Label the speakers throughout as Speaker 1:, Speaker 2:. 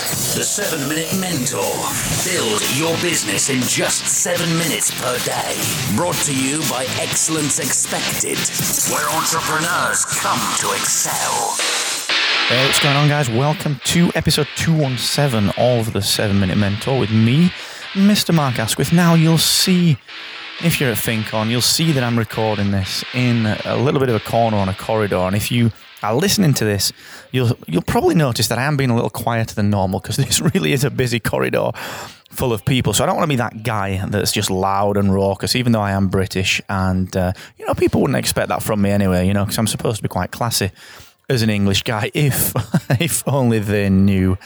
Speaker 1: The 7 Minute Mentor. Build your business in just 7 minutes per day. Brought to you by Excellence Expected, where entrepreneurs come to excel.
Speaker 2: Hey, what's going on, guys? Welcome to episode 217 of the 7 Minute Mentor with me, Mr. Mark Asquith. Now, you'll see, if you're at FinCon, you'll see that I'm recording this in a little bit of a corner on a corridor. And if you are listening to this, you'll you'll probably notice that I am being a little quieter than normal because this really is a busy corridor full of people. So I don't want to be that guy that's just loud and raucous, even though I am British, and uh, you know people wouldn't expect that from me anyway. You know, because I'm supposed to be quite classy as an English guy, if if only they knew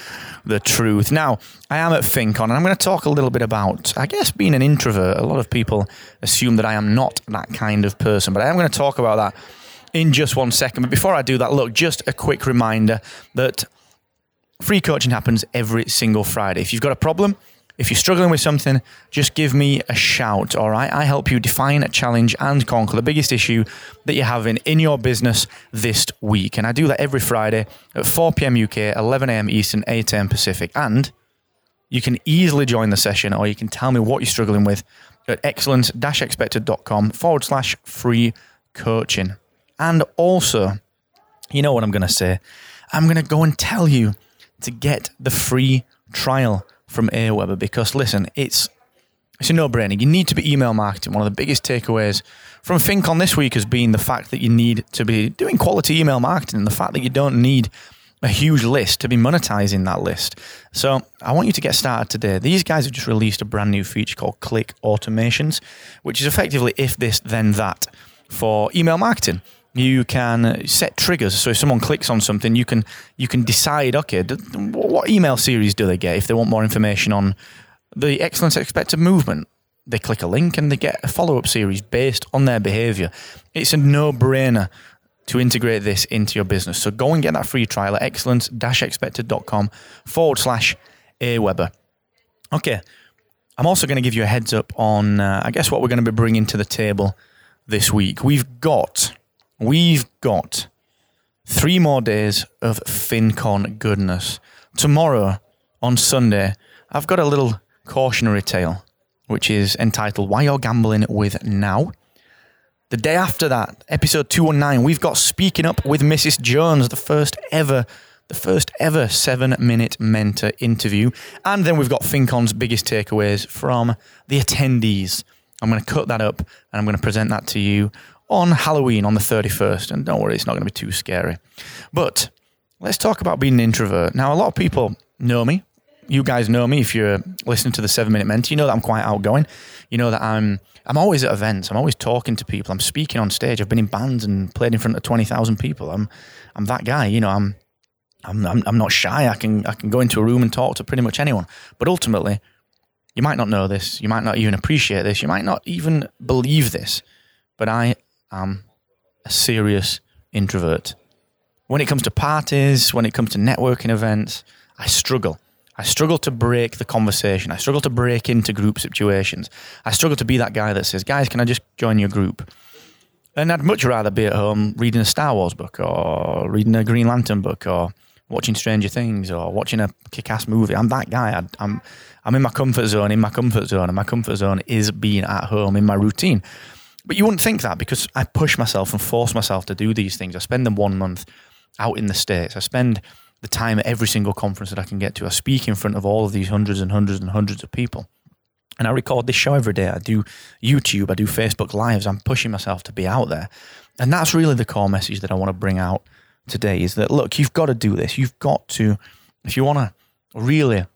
Speaker 2: the truth. Now, I am at FinCon, and I'm going to talk a little bit about, I guess, being an introvert. A lot of people assume that I am not that kind of person, but I am going to talk about that in just one second. But before I do that, look, just a quick reminder that free coaching happens every single Friday. If you've got a problem, if you're struggling with something, just give me a shout, all right? I help you define, a challenge, and conquer the biggest issue that you're having in your business this week. And I do that every Friday at 4 p.m. UK, 11 a.m. Eastern, 8 a.m. Pacific. And you can easily join the session or you can tell me what you're struggling with at excellence-expected.com forward slash free coaching. And also, you know what I'm going to say? I'm going to go and tell you to get the free trial from Aweber because listen, it's it's a no-brainer. You need to be email marketing. One of the biggest takeaways from FinCon this week has been the fact that you need to be doing quality email marketing and the fact that you don't need a huge list to be monetizing that list. So I want you to get started today. These guys have just released a brand new feature called Click Automations, which is effectively if this, then that for email marketing you can set triggers. So if someone clicks on something, you can you can decide, okay, what email series do they get if they want more information on the excellence expected movement? They click a link and they get a follow up series based on their behavior. It's a no brainer to integrate this into your business. So go and get that free trial at excellence expected.com forward slash Aweber. Okay. I'm also going to give you a heads up on, uh, I guess, what we're going to be bringing to the table this week. We've got We've got three more days of FinCon goodness. Tomorrow, on Sunday, I've got a little cautionary tale, which is entitled Why You're Gambling with Now. The day after that, episode 219, we've got Speaking Up with Mrs. Jones, the first ever the first ever seven minute mentor interview. And then we've got FinCon's biggest takeaways from the attendees. I'm going to cut that up and I'm going to present that to you on Halloween on the 31st. And don't worry, it's not going to be too scary. But let's talk about being an introvert. Now, a lot of people know me. You guys know me if you're listening to the seven minute mentor. You know that I'm quite outgoing. You know that I'm I'm always at events. I'm always talking to people. I'm speaking on stage. I've been in bands and played in front of twenty thousand people. I'm I'm that guy. You know, I'm, I'm I'm I'm not shy. I can I can go into a room and talk to pretty much anyone. But ultimately, you might not know this. You might not even appreciate this. You might not even believe this. But I am a serious introvert. When it comes to parties, when it comes to networking events, I struggle. I struggle to break the conversation. I struggle to break into group situations. I struggle to be that guy that says, guys, can I just join your group? And I'd much rather be at home reading a Star Wars book or reading a Green Lantern book or watching Stranger Things or watching a kick ass movie. I'm that guy. I, I'm, I'm in my comfort zone, in my comfort zone, and my comfort zone is being at home in my routine. But you wouldn't think that because I push myself and force myself to do these things. I spend them one month out in the States. I spend the time at every single conference that I can get to. I speak in front of all of these hundreds and hundreds and hundreds of people. And I record this show every day. I do YouTube, I do Facebook Lives. I'm pushing myself to be out there. And that's really the core message that I want to bring out today is that, look, you've got to do this. You've got to, if you want to really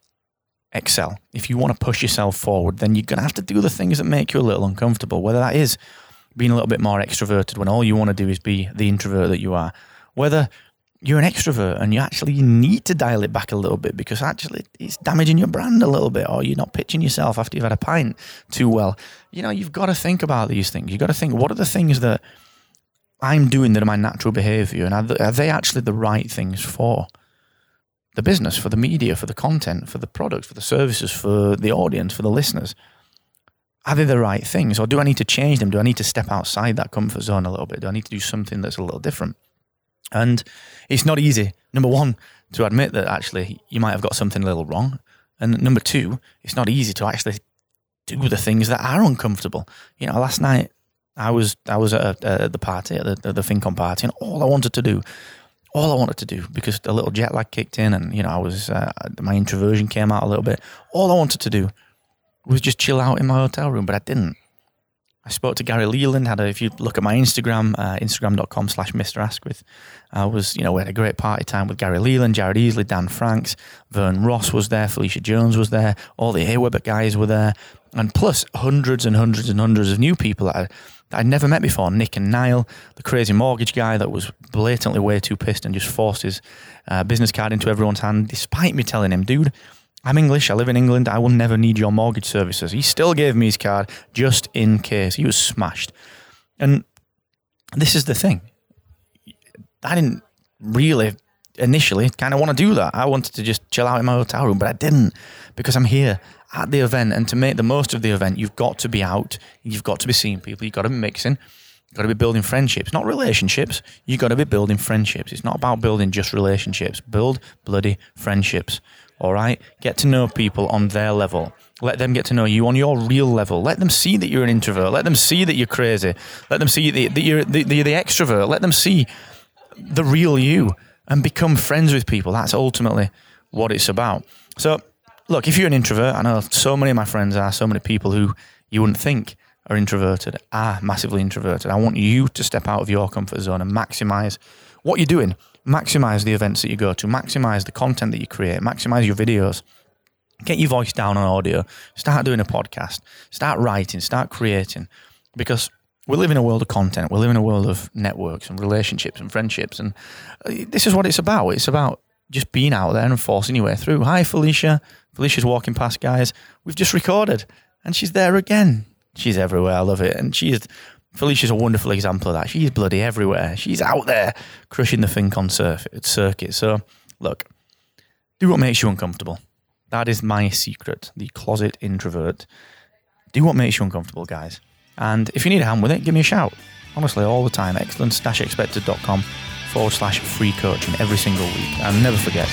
Speaker 2: excel, if you want to push yourself forward, then you're going to have to do the things that make you a little uncomfortable, whether that is being a little bit more extroverted when all you want to do is be the introvert that you are, whether you're an extrovert and you actually need to dial it back a little bit because actually it's damaging your brand a little bit or you're not pitching yourself after you've had a pint too well. You know, you've got to think about these things. You've got to think what are the things that I'm doing that are my natural behavior and are, are they actually the right things for the business, for the media, for the content, for the product, for the services, for the audience, for the listeners? Are they the right things or do I need to change them? Do I need to step outside that comfort zone a little bit? Do I need to do something that's a little different? And it's not easy, number one, to admit that actually you might have got something a little wrong. And number two, it's not easy to actually do the things that are uncomfortable. You know, last night I was I was at, at the party, at the, the FinCon party, and all I wanted to do, all I wanted to do, because a little jet lag kicked in, and you know I was uh, my introversion came out a little bit. All I wanted to do was just chill out in my hotel room, but I didn't. I spoke to Gary Leland. Had a, if you look at my Instagram, uh, instagram.com slash Mr. Asquith, I was, you know, we had a great party time with Gary Leland, Jared Easley, Dan Franks, Vern Ross was there, Felicia Jones was there, all the Aweber guys were there, and plus hundreds and hundreds and hundreds of new people that, I, that I'd never met before. Nick and Niall, the crazy mortgage guy that was blatantly way too pissed and just forced his uh, business card into everyone's hand, despite me telling him, dude, I'm English. I live in England. I will never need your mortgage services. He still gave me his card just in case. He was smashed. And this is the thing. I didn't really initially kind of want to do that. I wanted to just chill out in my hotel room, but I didn't because I'm here at the event. And to make the most of the event, you've got to be out. You've got to be seeing people. You've got to be mixing. You've got to be building friendships, not relationships. You've got to be building friendships. It's not about building just relationships. Build bloody friendships. All right. Get to know people on their level. Let them get to know you on your real level. Let them see that you're an introvert. Let them see that you're crazy. Let them see that you're the, the, the extrovert. Let them see the real you and become friends with people. That's ultimately what it's about. So, look, if you're an introvert, I know so many of my friends are, so many people who you wouldn't think are introverted are massively introverted. I want you to step out of your comfort zone and maximize what you're doing maximize the events that you go to, maximize the content that you create, maximize your videos. Get your voice down on audio. Start doing a podcast. Start writing. Start creating. Because we live in a world of content. We live in a world of networks and relationships and friendships. And uh, this is what it's about. It's about just being out there and forcing your way through. Hi, Felicia. Felicia's walking past, guys. We've just recorded, and she's there again. She's everywhere. I love it. And she's Felicia's a wonderful example of that. She's bloody everywhere. She's out there crushing the FinCon circuit. So, look, do what makes you uncomfortable. That is my secret, the closet introvert. Do what makes you uncomfortable, guys. And if you need a hand with it, give me a shout. Honestly, all the time. excellence-expected.com forward slash free coaching every single week. And never forget,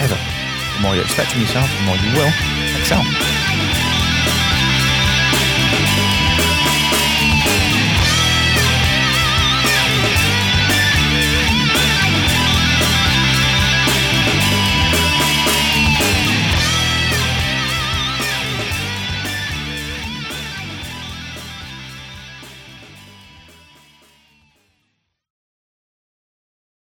Speaker 2: ever, the more you expect from yourself, the more you will excel.